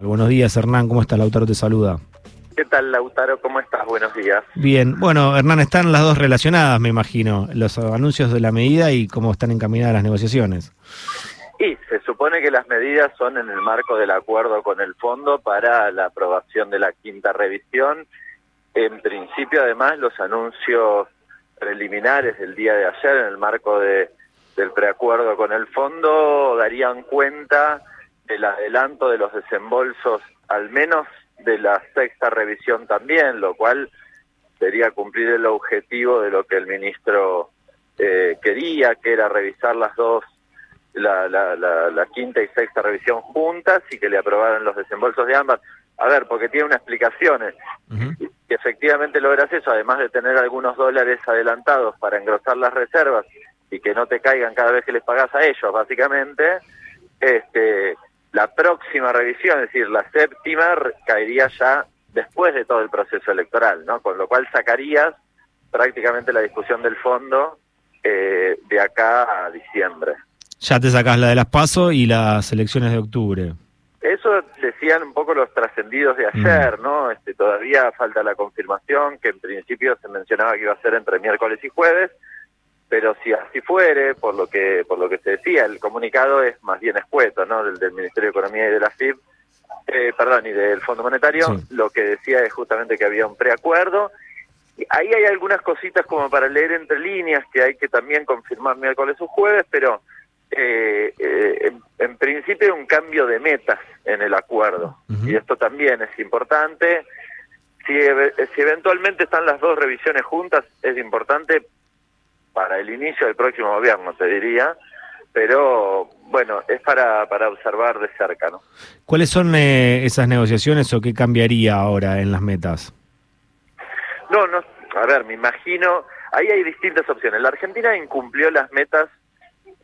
Buenos días, Hernán. ¿Cómo estás? Lautaro te saluda. ¿Qué tal, Lautaro? ¿Cómo estás? Buenos días. Bien. Bueno, Hernán, están las dos relacionadas, me imagino, los anuncios de la medida y cómo están encaminadas las negociaciones. Y se supone que las medidas son en el marco del acuerdo con el fondo para la aprobación de la quinta revisión. En principio, además, los anuncios preliminares del día de ayer en el marco de, del preacuerdo con el fondo darían cuenta el adelanto de los desembolsos, al menos de la sexta revisión también, lo cual sería cumplir el objetivo de lo que el ministro eh, quería, que era revisar las dos, la, la, la, quinta y sexta revisión juntas y que le aprobaran los desembolsos de ambas. A ver, porque tiene una explicación. Uh Que efectivamente logras eso, además de tener algunos dólares adelantados para engrosar las reservas y que no te caigan cada vez que les pagas a ellos, básicamente, este la próxima revisión, es decir, la séptima, caería ya después de todo el proceso electoral, ¿no? Con lo cual sacarías prácticamente la discusión del fondo eh, de acá a diciembre. Ya te sacás la de las PASO y las elecciones de octubre. Eso decían un poco los trascendidos de ayer, mm. ¿no? Este, todavía falta la confirmación, que en principio se mencionaba que iba a ser entre miércoles y jueves, pero si así fuere, por lo que por lo que se decía, el comunicado es más bien escueto, ¿no? Del, Ministerio de Economía y de la FIB, eh, perdón, y del Fondo Monetario, lo que decía es justamente que había un preacuerdo. Ahí hay algunas cositas como para leer entre líneas que hay que también confirmar miércoles o jueves, pero eh, eh, en, principio un cambio de metas en el acuerdo. Y esto también es importante. Si, si eventualmente están las dos revisiones juntas, es importante para el inicio del próximo gobierno, te diría, pero bueno, es para, para observar de cerca, ¿no? ¿Cuáles son eh, esas negociaciones o qué cambiaría ahora en las metas? No, no, a ver, me imagino, ahí hay distintas opciones. La Argentina incumplió las metas,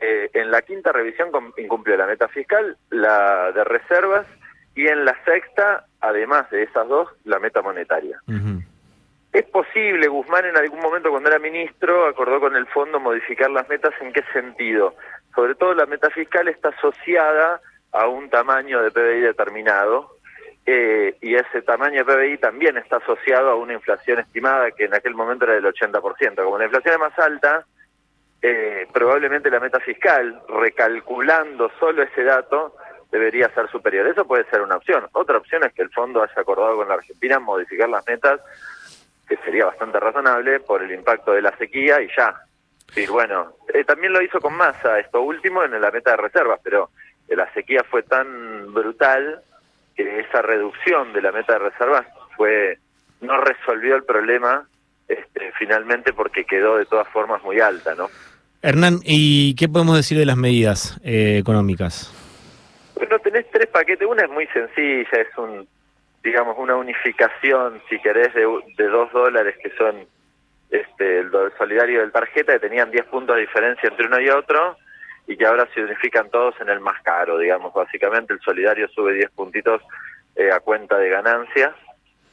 eh, en la quinta revisión incumplió la meta fiscal, la de reservas, y en la sexta, además de esas dos, la meta monetaria. Es posible, Guzmán en algún momento cuando era ministro acordó con el fondo modificar las metas, ¿en qué sentido? Sobre todo la meta fiscal está asociada a un tamaño de PBI determinado eh, y ese tamaño de PBI también está asociado a una inflación estimada que en aquel momento era del 80%. Como la inflación es más alta, eh, probablemente la meta fiscal, recalculando solo ese dato, debería ser superior. Eso puede ser una opción. Otra opción es que el fondo haya acordado con la Argentina modificar las metas que sería bastante razonable por el impacto de la sequía y ya. Sí, bueno, eh, también lo hizo con masa, esto último en la meta de reservas, pero la sequía fue tan brutal que esa reducción de la meta de reservas fue no resolvió el problema este, finalmente porque quedó de todas formas muy alta, ¿no? Hernán, ¿y qué podemos decir de las medidas eh, económicas? Bueno, tenés tres paquetes. Una es muy sencilla, es un digamos, una unificación, si querés, de, de dos dólares que son este, el solidario del tarjeta, que tenían 10 puntos de diferencia entre uno y otro, y que ahora se unifican todos en el más caro, digamos, básicamente el solidario sube 10 puntitos eh, a cuenta de ganancias,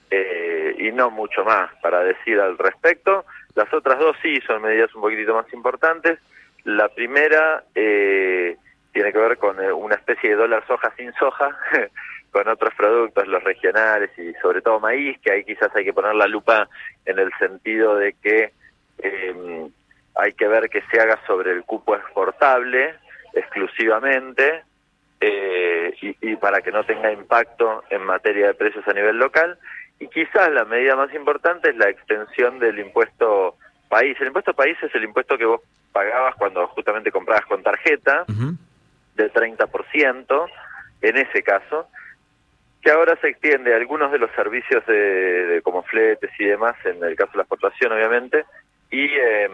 eh, y no mucho más para decir al respecto. Las otras dos sí son medidas un poquitito más importantes. La primera eh, tiene que ver con una especie de dólar soja sin soja, con otros productos, los regionales y sobre todo maíz, que ahí quizás hay que poner la lupa en el sentido de que eh, hay que ver que se haga sobre el cupo exportable exclusivamente eh, y, para que no tenga impacto en materia de precios a nivel local. Y quizás la medida más importante es la extensión del impuesto país. El impuesto país es el impuesto que vos pagabas cuando justamente comprabas con tarjeta, de 30%, en ese caso, que ahora se extiende a algunos de los servicios de, como fletes y demás, en el caso de la exportación obviamente, y, em,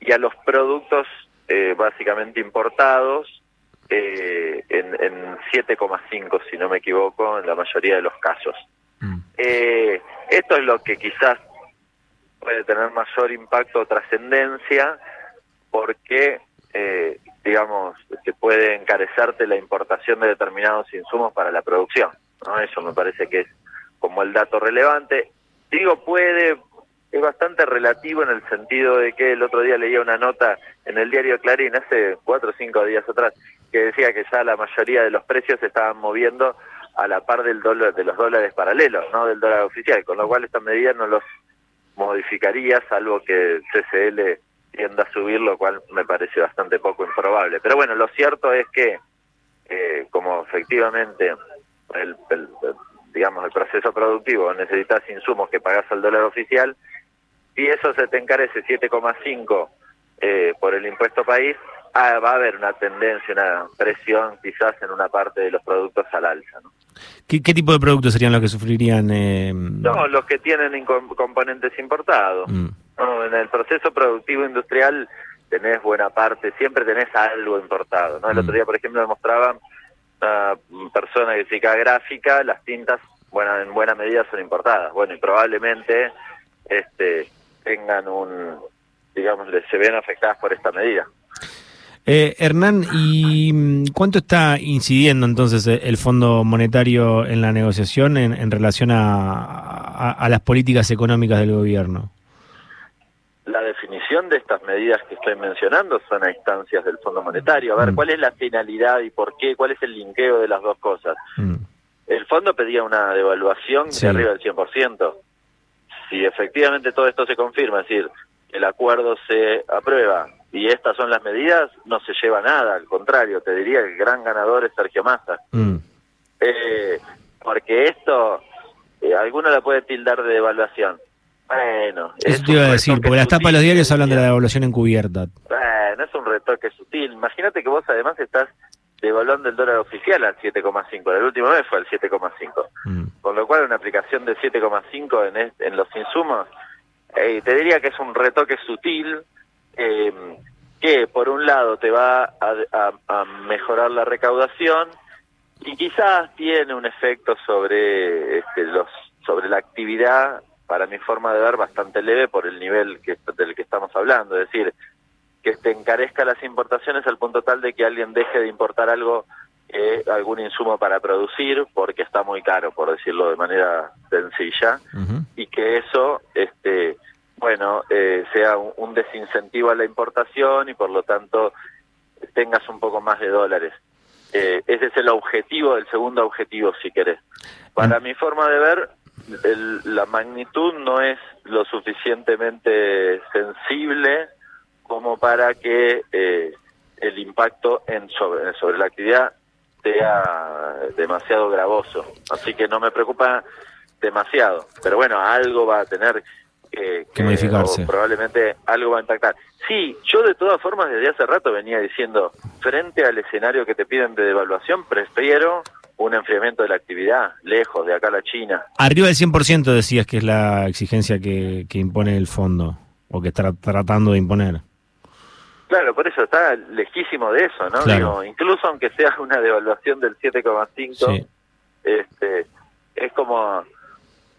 y a los productos eh, básicamente importados eh, en, en 7,5 si no me equivoco en la mayoría de los casos. Mm. Eh, esto es lo que quizás puede tener mayor impacto o trascendencia porque digamos se puede encarecerte la importación de determinados insumos para la producción. ¿No? Eso me parece que es como el dato relevante. Digo, puede, es bastante relativo en el sentido de que el otro día leía una nota en el diario Clarín, hace cuatro o cinco días atrás, que decía que ya la mayoría de los precios se estaban moviendo a la par del dólar, de los dólares paralelos, no del dólar oficial, con lo cual esta medida no los modificaría, salvo que CCL tienda a subir, lo cual me parece bastante poco improbable. Pero bueno, lo cierto es que, eh, como efectivamente el, digamos el proceso productivo necesitas insumos que pagas al dólar oficial, y eso se te encarece 7,5 eh, por el impuesto país, ah, va a haber una tendencia, una presión quizás en una parte de los productos al alza. ¿no? ¿Qué, tipo de productos serían los que sufrirían? Eh... No, los que tienen componentes importados. Mm. en el proceso productivo industrial tenés buena parte, siempre tenés algo importado. ¿no? El otro mm. día, por ejemplo, demostraban una persona que se gráfica, las tintas, bueno, en buena medida son importadas. Bueno, y probablemente este tengan un, digamos, se ven afectadas por esta medida. Eh, Hernán, ¿y mm, cuánto está incidiendo entonces eh, el Fondo Monetario en la negociación en, relación a, las políticas económicas del gobierno? Definición de estas medidas que estoy mencionando son a instancias del Fondo Monetario. A ver, mm. ¿cuál es la finalidad y por qué? ¿Cuál es el linkeo de las dos cosas? Mm. El fondo pedía una devaluación de arriba del 100%. Si efectivamente todo esto se confirma, es decir, el acuerdo se aprueba y estas son las medidas, no se lleva nada, al contrario, te diría que el gran ganador es Sergio Massa. Mm. Eh, porque esto, eh, alguno la puede tildar de devaluación. Bueno, eso te iba a decir, porque las tapas de los diarios hablan de la devaluación encubierta. Bueno, es un retoque sutil. Imagínate que vos además estás devaluando el dólar oficial al 7,5. El último mes fue al 7,5. Mm. Con lo cual, una aplicación de 7,5 en, en los insumos eh, te diría que es un retoque sutil eh, que por un lado te va a, mejorar la recaudación y quizás tiene un efecto sobre este, los sobre la actividad para mi forma de ver bastante leve por el nivel que, del que estamos hablando, es decir, que te encarezca las importaciones al punto tal de que alguien deje de importar algo eh, algún insumo para producir porque está muy caro, por decirlo de manera sencilla, y que eso, este, bueno, eh, sea un, desincentivo a la importación y por lo tanto tengas un poco más de dólares. Eh, ese es el objetivo, el segundo objetivo, si querés. Para mi forma de ver, la magnitud no es lo suficientemente sensible como para que eh, el impacto en sobre, sobre la actividad sea demasiado gravoso. Así que no me preocupa demasiado. Pero bueno, algo va a tener que, modificarse. probablemente algo va a impactar. Sí, yo de todas formas desde hace rato venía diciendo, frente al escenario que te piden de devaluación, prefiero un enfriamiento de la actividad, lejos de acá a la China. Arriba del 100% decías que es la exigencia que, que impone el fondo, o que está tratando de imponer. Claro, por eso está lejísimo de eso, ¿no? Digo, incluso aunque sea una devaluación del 7,5, este, es como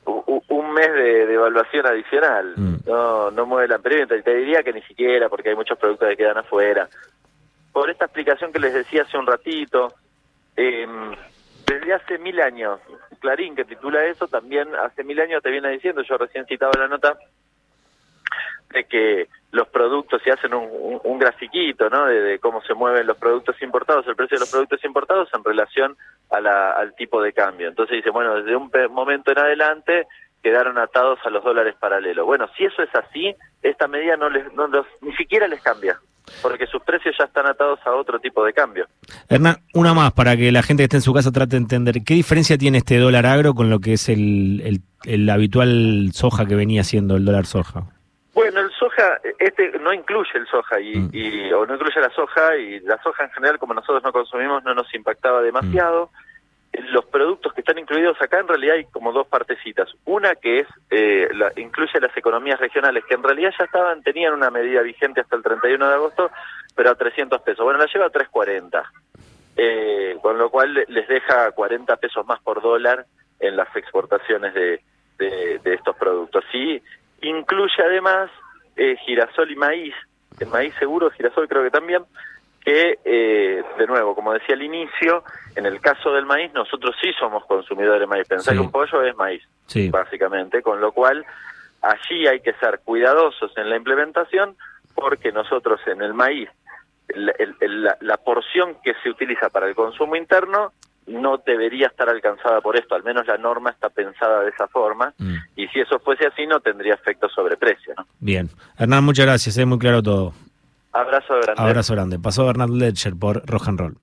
un mes de, evaluación adicional. Mm. No, no mueve la y Te diría que ni siquiera, porque hay muchos productos que quedan afuera. Por esta explicación que les decía hace un ratito, eh, desde hace mil años, Clarín, que titula eso, también hace mil años te viene diciendo, yo recién citaba la nota, de que los productos, se hacen un, un, grafiquito, ¿no? De, cómo se mueven los productos importados, el precio de los productos importados en relación a la, al tipo de cambio. Entonces dice, bueno, desde un momento en adelante quedaron atados a los dólares paralelos. Bueno, si eso es así, esta medida no les, no los, ni siquiera les cambia, porque sus precios ya están atados a otro tipo de cambio. Hernán, una más para que la gente que esté en su casa trate de entender qué diferencia tiene este dólar agro con lo que es el, el, el habitual soja que venía siendo el dólar soja. Bueno, el soja, este no incluye el soja y, mm. y, o no incluye la soja y la soja en general, como nosotros no consumimos, no nos impactaba demasiado. Mm. Los productos incluidos acá en realidad hay como dos partecitas. Una que es eh, la, incluye las economías regionales que en realidad ya estaban tenían una medida vigente hasta el 31 de agosto, pero a 300 pesos. Bueno, la lleva a 340. Eh, con lo cual les deja 40 pesos más por dólar en las exportaciones de, de, de estos productos. Sí, Incluye además eh, girasol y maíz, el maíz seguro, girasol creo que también, que, eh, de nuevo, como decía al inicio, en el caso del maíz, nosotros sí somos consumidores de maíz. Pensá sí. que un pollo es maíz, básicamente, con lo cual allí hay que ser cuidadosos en la implementación porque nosotros en el maíz, la, porción que se utiliza para el consumo interno no debería estar alcanzada por esto, al menos la norma está pensada de esa forma, mm. y si eso fuese así no tendría efecto sobre precio. Bien, Hernán, muchas gracias, es muy claro todo. Abrazo grande. Abrazo grande. Pasó Bernard Ledger por Rock and Roll.